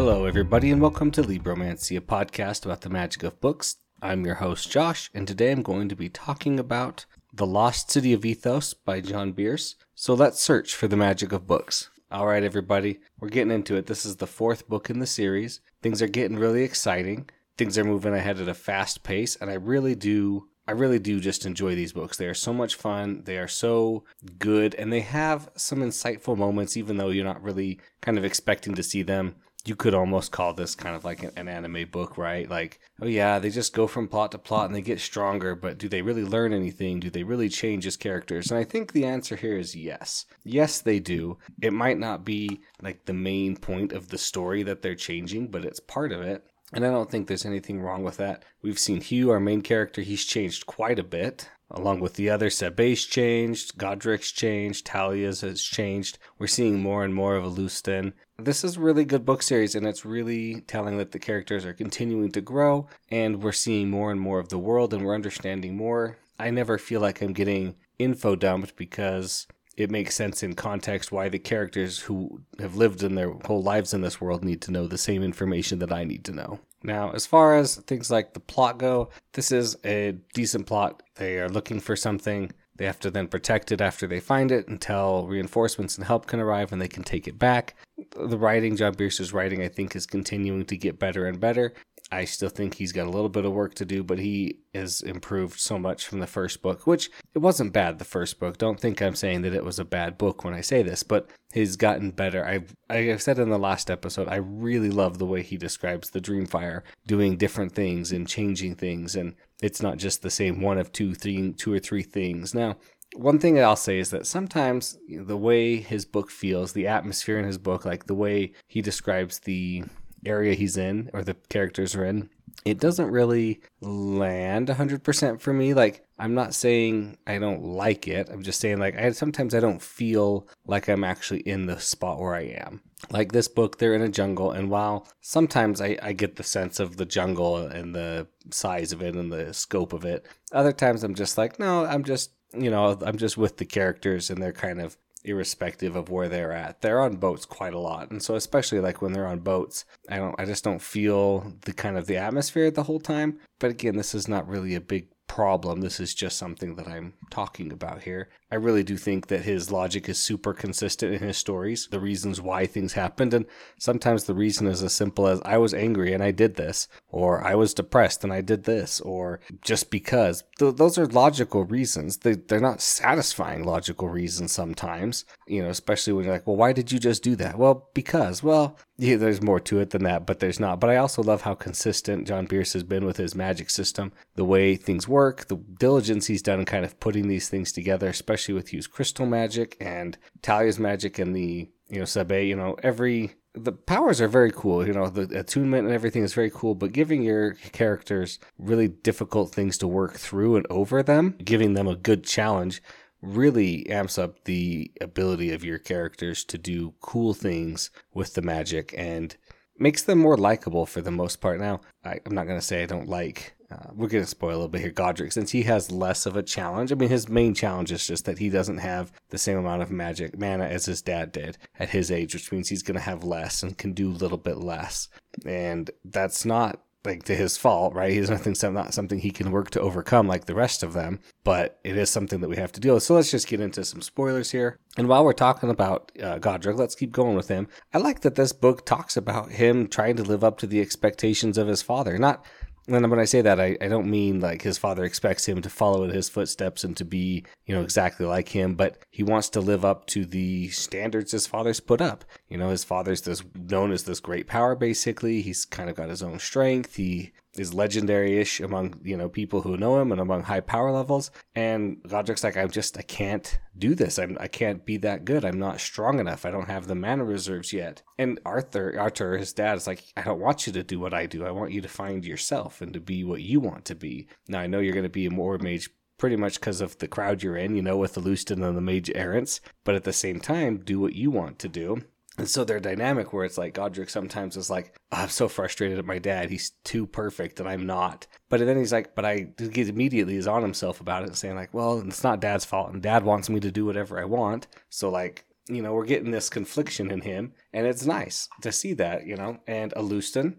Hello, everybody, and welcome to Libromancy, a podcast about the magic of books. I'm your host, Josh, and today I'm going to be talking about The Lost City of Ithos by John Bierce. So let's search for the magic of books. All right, everybody, we're getting into it. This is the fourth book in the series. Things are getting really exciting. Things are moving ahead at a fast pace, and I really do I really do just enjoy these books. They are so much fun. They are so good, and they have some insightful moments, even though you're not really kind of expecting to see them. You could almost call this kind of like an, anime book, right? Like, oh yeah, they just go from plot to plot and they get stronger, but do they really learn anything? Do they really change as characters? And I think the answer here is yes. Yes, they do. It might not be like the main point of the story that they're changing, but it's part of it. And I don't think there's anything wrong with that. We've seen Hugh, our main character, he's changed quite a bit. Along with the other, Sabae's changed, Godric's changed, Talia's has changed. We're seeing more and more of Alustin. This is a really good book series, and it's really telling that the characters are continuing to grow, and we're seeing more and more of the world, and we're understanding more. I never feel like I'm getting info dumped because it makes sense in context why the characters who have lived in their whole lives in this world need to know the same information that I need to know. Now, as far as things like the plot go, this is a decent plot. They are looking for something. They have to then protect it after they find it until reinforcements and help can arrive and they can take it back. The writing, John Bierce's writing, I think, is continuing to get better and better. I still think he's got a little bit of work to do, but he has improved so much from the first book, which it wasn't bad, the first book. Don't think I'm saying that it was a bad book when I say this, but he's gotten better. I've, I've said in the last episode, I really love the way he describes the Dreamfire doing different things and changing things, and it's not just the same one of two, three, two or three things. Now, one thing I'll say is that sometimes the way his book feels, the atmosphere in his book, like the way he describes the area he's in or the characters are in, it doesn't really land 100% for me. Like, I'm not saying I don't like it. I'm just saying, like, I sometimes I don't feel like I'm actually in the spot where I am. Like this book, they're in a jungle, and while sometimes I, I get the sense of the jungle and the size of it and the scope of it, other times I'm just like, no, I'm just, you know, I'm just with the characters and they're kind of irrespective of where they're at. They're on boats quite a lot. And so especially like when they're on boats, I don't I just don't feel the kind of the atmosphere the whole time. But again, this is not really a big problem. This is just something that I'm talking about here. I really do think that his logic is super consistent in his stories, the reasons why things happened, and sometimes the reason is as simple as I was angry and I did this, or I was depressed and I did this, or just because. Th- those are logical reasons. They, they're not satisfying logical reasons sometimes, you know, especially when you're like, well, why did you just do that? Well, because. Well, yeah, there's more to it than that, but there's not. But I also love how consistent John Bierce has been with his magic system, the way things work, the diligence he's done in kind of putting these things together, especially with Hugh's crystal magic and Talia's magic and the, you know, Sabae, you know, every the powers are very cool. You know, the attunement and everything is very cool, but giving your characters really difficult things to work through and over them, giving them a good challenge really amps up the ability of your characters to do cool things with the magic and makes them more likable for the most part. Now, I, am not going to say I don't like. Uh, we're going to spoil a little bit here, Godric, since he has less of a challenge. I mean, his main challenge is just that he doesn't have the same amount of magic mana as his dad did at his age, which means he's going to have less and can do a little bit less. And that's not like to his fault, right? He's nothing, not something he can work to overcome like the rest of them, but it is something that we have to deal with. So let's just get into some spoilers here. And while we're talking about uh, Godric, let's keep going with him. I like that this book talks about him trying to live up to the expectations of his father, not and when I say that, I, I don't mean like his father expects him to follow in his footsteps and to be, you know, exactly like him, but he wants to live up to the standards his father's put up. You know, his father's this known as this great power, basically. He's kind of got his own strength. He is legendary-ish among you know people who know him and among high power levels. And Godric's like, I'm just I can't do this. I'm I can't be that good. I'm not strong enough. I don't have the mana reserves yet. And Arthur, Arthur, his dad is like, I don't want you to do what I do. I want you to find yourself and to be what you want to be. Now I know you're going to be a more mage pretty much because of the crowd you're in, you know, with the Lustan and the Mage Errants. But at the same time, do what you want to do. And so they're dynamic where it's like Godric sometimes is like, oh, I'm so frustrated at my dad. He's too perfect and I'm not. But then he's like, but I he immediately is on himself about it, saying like, well, it's not dad's fault and dad wants me to do whatever I want. So like, you know, we're getting this confliction in him, and it's nice to see that, you know. And Alustin,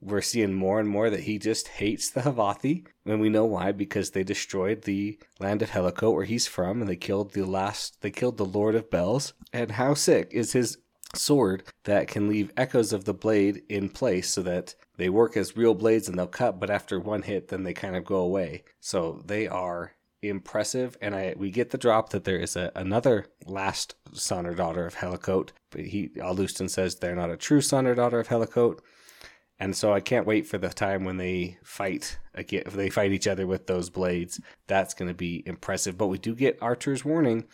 we're seeing more and more that he just hates the Havathi, and we know why because they destroyed the land of Helicote where he's from, and they killed the last, they killed the Lord of Bells. And how sick is his sword that can leave echoes of the blade in place so that they work as real blades and they'll cut, but after one hit, then they kind of go away. So they are impressive, and I we get the drop that there is a, another last son or daughter of Helicote, but he Alustin says they're not a true son or daughter of Helicote. And so I can't wait for the time when they fight again. If they fight each other with those blades, that's going to be impressive. But we do get Archer's warning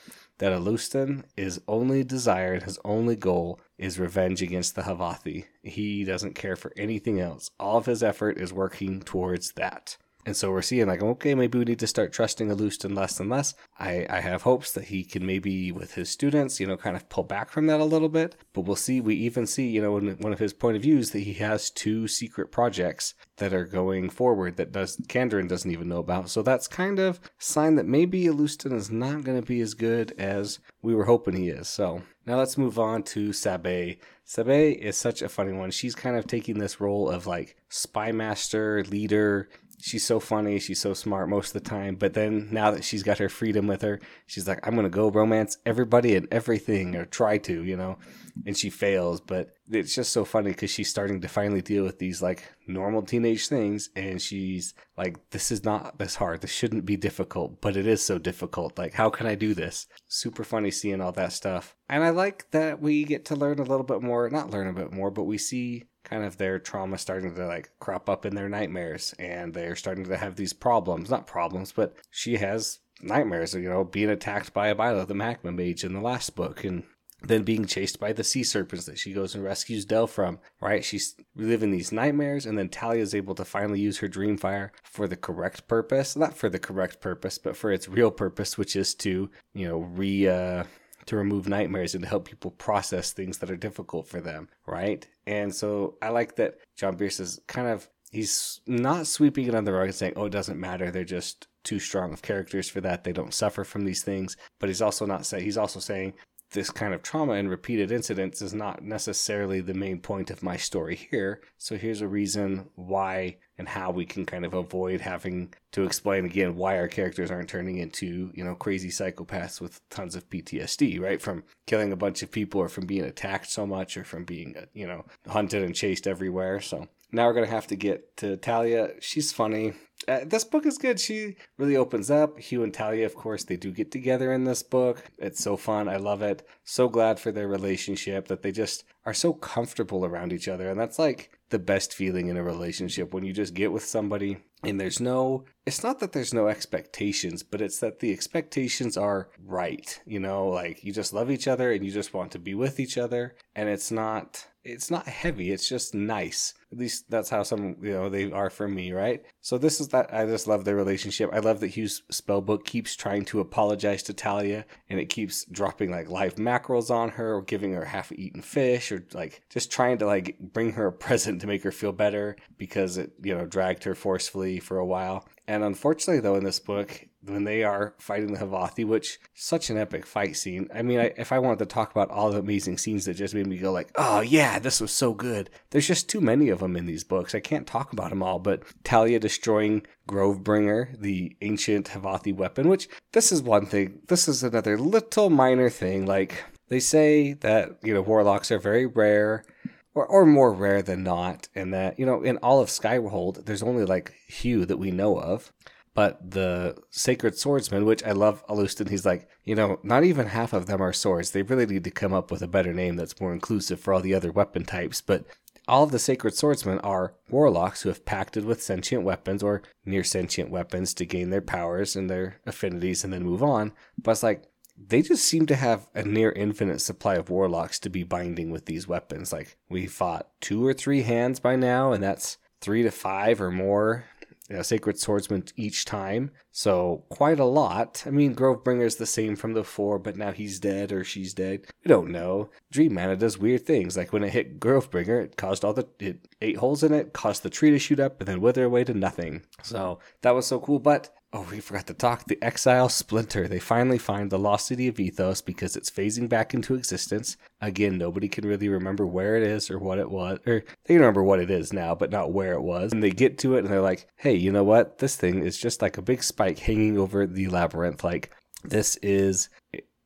that Alustin is only desire and his only goal is revenge against the Havathi. He doesn't care for anything else. All of his effort is working towards that. And so we're seeing like, okay, maybe we need to start trusting Alustin less and less. I, I have hopes that he can maybe with his students, you know, kind of pull back from that a little bit. But we'll see. We even see, you know, in one of his point of views that he has two secret projects that are going forward that does Kanderon doesn't even know about. So that's kind of sign that maybe Alustin is not going to be as good as we were hoping he is. So now let's move on to Sabae. Sabae is such a funny one. She's kind of taking this role of like spy master, leader, she's so funny, she's so smart most of the time. But then now that she's got her freedom with her, she's like, I'm gonna go romance everybody and everything, or try to, you know. And she fails, but it's just so funny because she's starting to finally deal with these like normal teenage things, and she's like, this is not this hard. This shouldn't be difficult, but it is so difficult. Like, how can I do this? Super funny seeing all that stuff. And I like that we get to learn a little bit more, not learn a bit more, but we see kind of their trauma starting to like crop up in their nightmares and they're starting to have these problems not problems but she has nightmares you know being attacked by Abailo the magma mage in the last book and then being chased by the sea serpents that she goes and rescues Dell from, right? She's living these nightmares, and then Talia is able to finally use her dream fire for the correct purpose. Not for the correct purpose, but for its real purpose, which is to, you know, re uh, to remove nightmares and to help people process things that are difficult for them, right? And so I like that John Bierce is kind of he's not sweeping it on the rug and saying, "Oh, it doesn't matter. They're just too strong of characters for that. They don't suffer from these things." But he's also not saying he's also saying this kind of trauma and repeated incidents is not necessarily the main point of my story here. So here's a reason why and how we can kind of avoid having to explain again why our characters aren't turning into, you know, crazy psychopaths with tons of PTSD, right? From killing a bunch of people or from being attacked so much or from being, you know, hunted and chased everywhere. So now we're going to have to get to Talia. She's funny. Uh, this book is good. She really opens up. Hugh and Talia, of course, they do get together in this book. It's so fun. I love it. So glad for their relationship that they just are so comfortable around each other. And that's like the best feeling in a relationship when you just get with somebody and there's no it's not that there's no expectations but it's that the expectations are right you know like you just love each other and you just want to be with each other and it's not it's not heavy it's just nice. At least that's how some you know they are for me right? So this is that i just love their relationship. I love that hugh's spellbook keeps trying to apologize to talia and it keeps dropping like live mackerels on her or giving her half eaten fish or like just trying to like bring her a present to make her feel better because it you know dragged her forcefully for a while and unfortunately, though, in this book, when they are fighting the Havathi, which such an epic fight scene. I mean, I, if I wanted to talk about all the amazing scenes that just made me go like, "Oh yeah, this was so good." There's just too many of them in these books. I can't talk about them all. But Talia destroying Grovebringer, the ancient Havathi weapon, which this is one thing. This is another little minor thing. Like they say that you know warlocks are very rare or, or more rare than not, and that, you know, in all of Skyhold, there's only like Hugh that we know of. But the Sacred Swordsman, which I love Alustin, he's like, you know, not even half of them are swords. They really need to come up with a better name that's more inclusive for all the other weapon types. But all of the sacred swordsmen are warlocks who have pacted with sentient weapons or near sentient weapons to gain their powers and their affinities and then move on. But it's like they just seem to have a near infinite supply of warlocks to be binding with these weapons. Like we fought two or three hands by now, and that's three to five or more you know, sacred swordsmen each time. So quite a lot. I mean, Grovebringer's the same from the four, but now he's dead or she's dead. We don't know. Dream Mana does weird things. Like when it hit Grovebringer, it caused all the it ate holes in it, caused the tree to shoot up, and then wither away to nothing. So that was so cool. But Oh, we forgot to talk. The Exile Splinter. They finally find the lost city of Ithos because it's phasing back into existence. Again, nobody can really remember where it is or what it was. Or they remember what it is now, but not where it was. And they get to it and they're like, hey, you know what? This thing is just like a big spike hanging over the labyrinth. Like, this is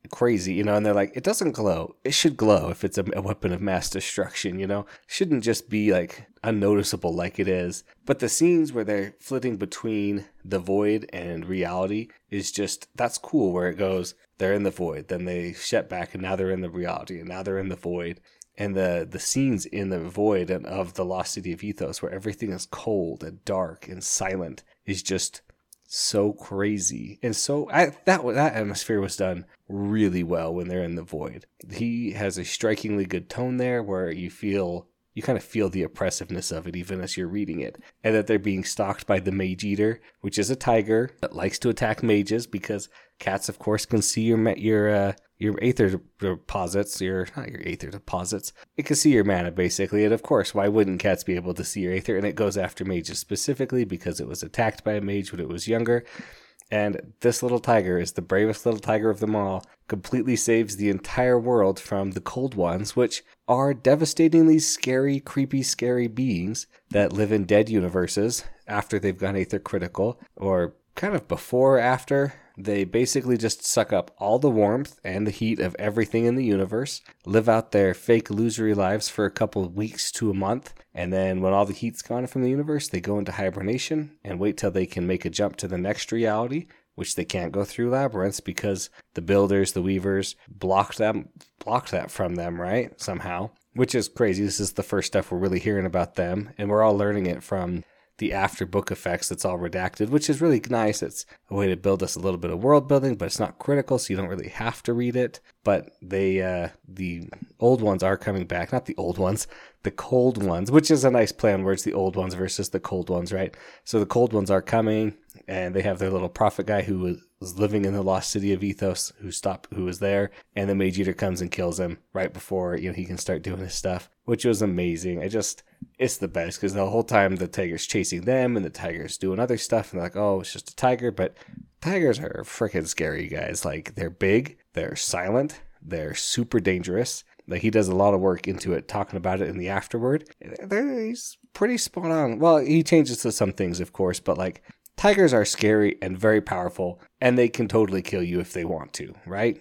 crazy, you know, and they're like, it doesn't glow. It should glow if it's a, a, weapon of mass destruction, you know? It shouldn't just be like unnoticeable like it is. But the scenes where they're flitting between the void and reality is just, that's cool where it goes, they're in the void, then they shut back and now they're in the reality and now they're in the void. And the, the scenes in the void and of the lost city of Ithos where everything is cold and dark and silent is just so crazy and so I, that that atmosphere was done really well when they're in the void. He has a strikingly good tone there where you feel you kind of feel the oppressiveness of it even as you're reading it. And that they're being stalked by the Mage Eater, which is a tiger that likes to attack mages because cats, of course, can see your your uh, your aether deposits, your not your aether deposits. It can see your mana basically, and of course, why wouldn't cats be able to see your aether? And it goes after mages specifically because it was attacked by a mage when it was younger. And this little tiger is the bravest little tiger of them all, completely saves the entire world from the cold ones, which are devastatingly scary, creepy, scary beings that live in dead universes after they've gone aether critical, or kind of before or after. They basically just suck up all the warmth and the heat of everything in the universe, live out their fake illusory lives for a couple of weeks to a month, and then when all the heat's gone from the universe, they go into hibernation and wait till they can make a jump to the next reality, which they can't go through labyrinths because the builders, the weavers, blocked them blocked that from them, right? Somehow. Which is crazy. This is the first stuff we're really hearing about them, and we're all learning it from the after book effects that's all redacted, which is really nice. It's a way to build us a little bit of world building, but it's not critical, so you don't really have to read it. But they, uh, the old ones are coming back, not the old ones, the cold ones, which is a nice plan where it's the old ones versus the cold ones, right? So the cold ones are coming, and they have their little prophet guy who living in the lost city of Ithos, who stopped, who was there, and the Mage Eater comes and kills him right before you know he can start doing his stuff, which was amazing. I just it's the best because the whole time the tiger's chasing them and the tiger's doing other stuff and they're like, oh, it's just a tiger. But tigers are freaking scary, guys. Like they're big, they're silent, they're super dangerous. Like he does a lot of work into it, talking about it in the afterword. They're, he's pretty spot on. Well, he changes to some things, of course, but like tigers are scary and very powerful, and they can totally kill you if they want to, right?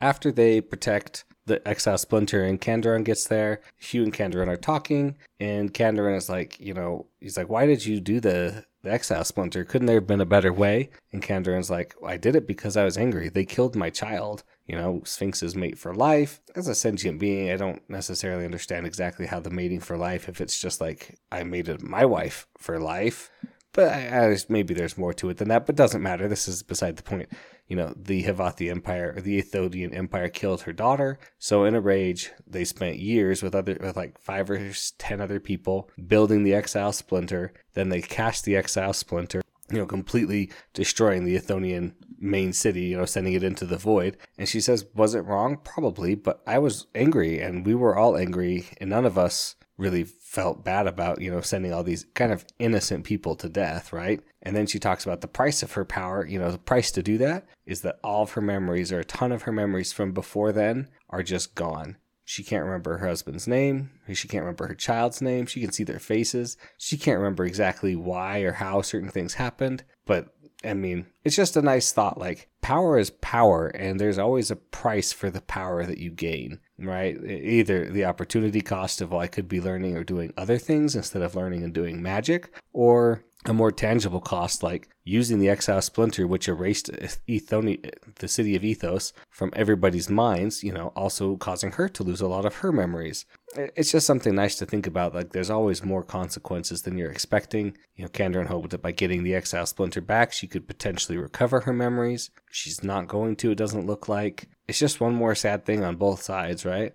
After they protect the Exile Splinter and Kanderon gets there. Hugh and Kanderon are talking, and Kanderon is like, you know, he's like, why did you do the, the Exile Splinter? Couldn't there have been a better way? And Kanderon's like, I did it because I was angry. They killed my child. You know, Sphinx is mate for life. As a sentient being, I don't necessarily understand exactly how the mating for life, if it's just like, I mated my wife for life. But I, I, maybe there's more to it than that, but doesn't matter. This is beside the point you know, the Havathi Empire or the Ethodian Empire killed her daughter. So in a rage, they spent years with other with like five or ten other people building the Exile Splinter. Then they cast the Exile Splinter, you know, completely destroying the Ethonian main city, you know, sending it into the void. And she says, Was it wrong? Probably, but I was angry and we were all angry and none of us really felt bad about, you know, sending all these kind of innocent people to death, right? And then she talks about the price of her power. You know, the price to do that is that all of her memories, or a ton of her memories from before then, are just gone. She can't remember her husband's name. She can't remember her child's name. She can see their faces. She can't remember exactly why or how certain things happened. But I mean, it's just a nice thought. Like, power is power, and there's always a price for the power that you gain, right? Either the opportunity cost of, well, I could be learning or doing other things instead of learning and doing magic, or a more tangible cost like using the Exile Splinter, which erased Ethoni- the city of Ithos from everybody's minds, you know, also causing her to lose a lot of her memories. It's just something nice to think about. Like, there's always more consequences than you're expecting. You know, Kanderon hoped that by getting the Exile Splinter back, she could potentially recover her memories. She's not going to, it doesn't look like. It's just one more sad thing on both sides, right?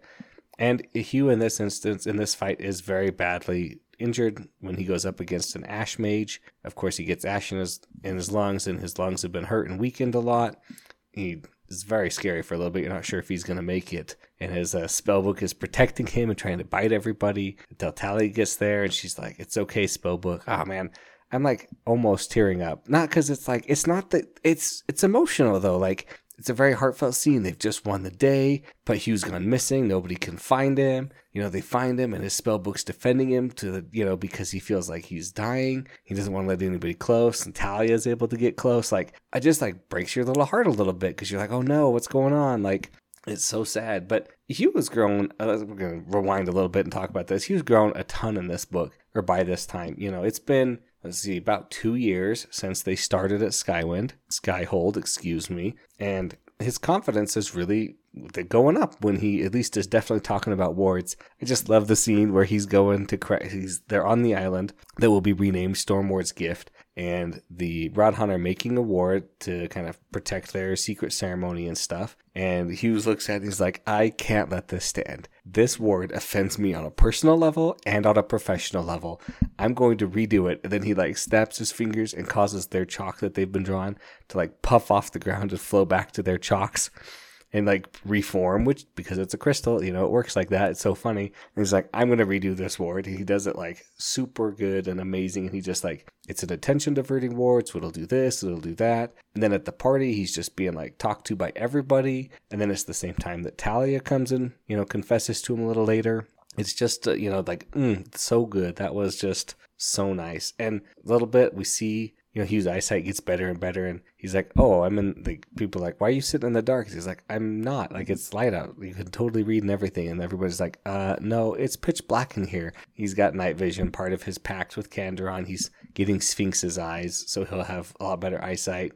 And Hugh, in this instance, in this fight, is very badly injured when he goes up against an ash mage. Of course, he gets ash in his in his lungs, and his lungs have been hurt and weakened a lot. He is very scary for a little bit. You're not sure if he's going to make it. And his uh, spellbook is protecting him and trying to bite everybody until Tally gets there, and she's like, "It's okay, spellbook." Oh man, I'm like almost tearing up. Not because it's like it's not that it's it's emotional though. Like it's a very heartfelt scene. They've just won the day, but Hugh's gone missing. Nobody can find him. You know, they find him and his spellbook's defending him to the, you know, because he feels like he's dying. He doesn't want to let anybody close. And Talia is able to get close. Like, I just like breaks your little heart a little bit because you're like, oh no, what's going on? Like, it's so sad. But Hugh was grown. Uh, we're going to rewind a little bit and talk about this. He was grown a ton in this book, or by this time. You know, it's been let's see, about two years since they started at Skywind, Skyhold, excuse me, and his confidence is really going up when he at least is definitely talking about wards. I just love the scene where he's going to he's they're on the island that will be renamed Stormward's Gift, and the rod hunter making a ward to kind of protect their secret ceremony and stuff. And Hughes looks at it, he's like, I can't let this stand. This ward offends me on a personal level and on a professional level. I'm going to redo it. And then he like snaps his fingers and causes their chalk that they've been drawn to like puff off the ground and flow back to their chalks and like reform, which because it's a crystal, you know, it works like that. It's so funny. And he's like, I'm gonna redo this ward. He does it like super good and amazing. And he just like it's an attention diverting ward, so it'll do this, it'll do that. And then at the party, he's just being like talked to by everybody. And then it's the same time that Talia comes in, you know, confesses to him a little later. It's just uh, you know like mm, so good. That was just so nice. And a little bit we see you know, Hugh's eyesight gets better and better, and he's like, "Oh, I'm in." The people like, "Why are you sitting in the dark?" He's like, "I'm not. Like it's light out. You can totally read and everything." And everybody's like, "Uh, no, it's pitch black in here." He's got night vision, part of his pact with Kanderon. He's getting Sphinx's eyes, so he'll have a lot better eyesight.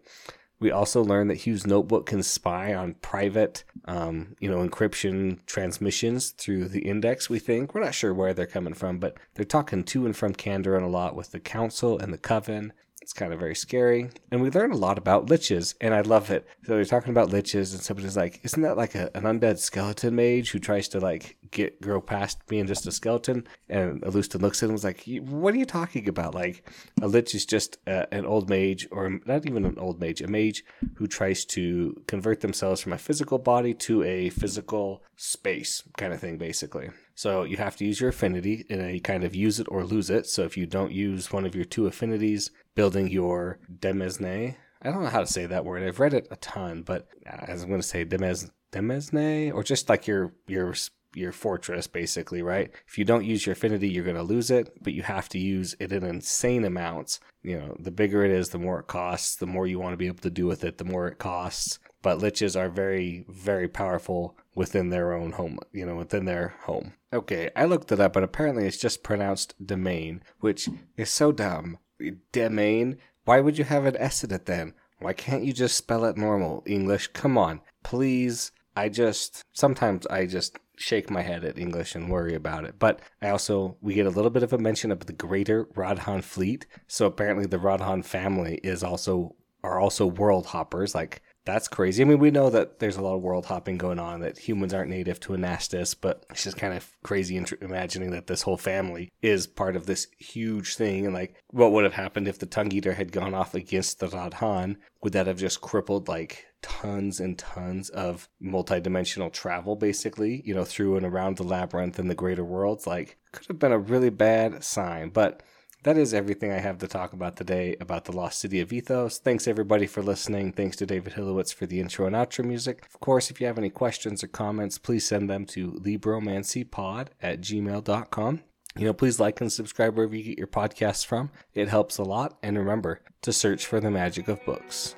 We also learn that Hugh's notebook can spy on private, um, you know, encryption transmissions through the index. We think we're not sure where they're coming from, but they're talking to and from Kanderon a lot with the Council and the Coven. It's kind of very scary. And we learn a lot about liches, and I love it. So they're talking about liches, and somebody's like, Isn't that like a, an undead skeleton mage who tries to like get grow past being just a skeleton? And Alustin looks at him and was like, What are you talking about? Like, a lich is just uh, an old mage, or not even an old mage, a mage who tries to convert themselves from a physical body to a physical space kind of thing, basically. So you have to use your affinity in a kind of use it or lose it. So if you don't use one of your two affinities, building your demesne, I don't know how to say that word. I've read it a ton, but as I'm going to say demes demesne or just like your your your fortress basically, right? If you don't use your affinity, you're going to lose it, but you have to use it in insane amounts. You know, the bigger it is, the more it costs, the more you want to be able to do with it, the more it costs. But liches are very very powerful within their own home, you know, within their home. Okay, I looked it up, but apparently it's just pronounced domain, which is so dumb. Domain? Why would you have an S in it then? Why can't you just spell it normal English? Come on, please. I just, sometimes I just shake my head at English and worry about it. But I also, we get a little bit of a mention of the greater Radhan fleet. So apparently the Radhan family is also, are also world hoppers, like that's crazy. I mean, we know that there's a lot of world hopping going on, that humans aren't native to Anastas, but it's just kind of crazy int- imagining that this whole family is part of this huge thing. And like, what would have happened if the Tongue Eater had gone off against the Radhan? Would that have just crippled like tons and tons of multidimensional travel, basically, you know, through and around the labyrinth and the greater worlds? Like, could have been a really bad sign. But that is everything I have to talk about today about the Lost City of Ithos. Thanks everybody for listening. Thanks to David Hilowitz for the intro and outro music. Of course, if you have any questions or comments, please send them to libromancypod at gmail.com. You know, please like and subscribe wherever you get your podcasts from. It helps a lot. And remember to search for the magic of books.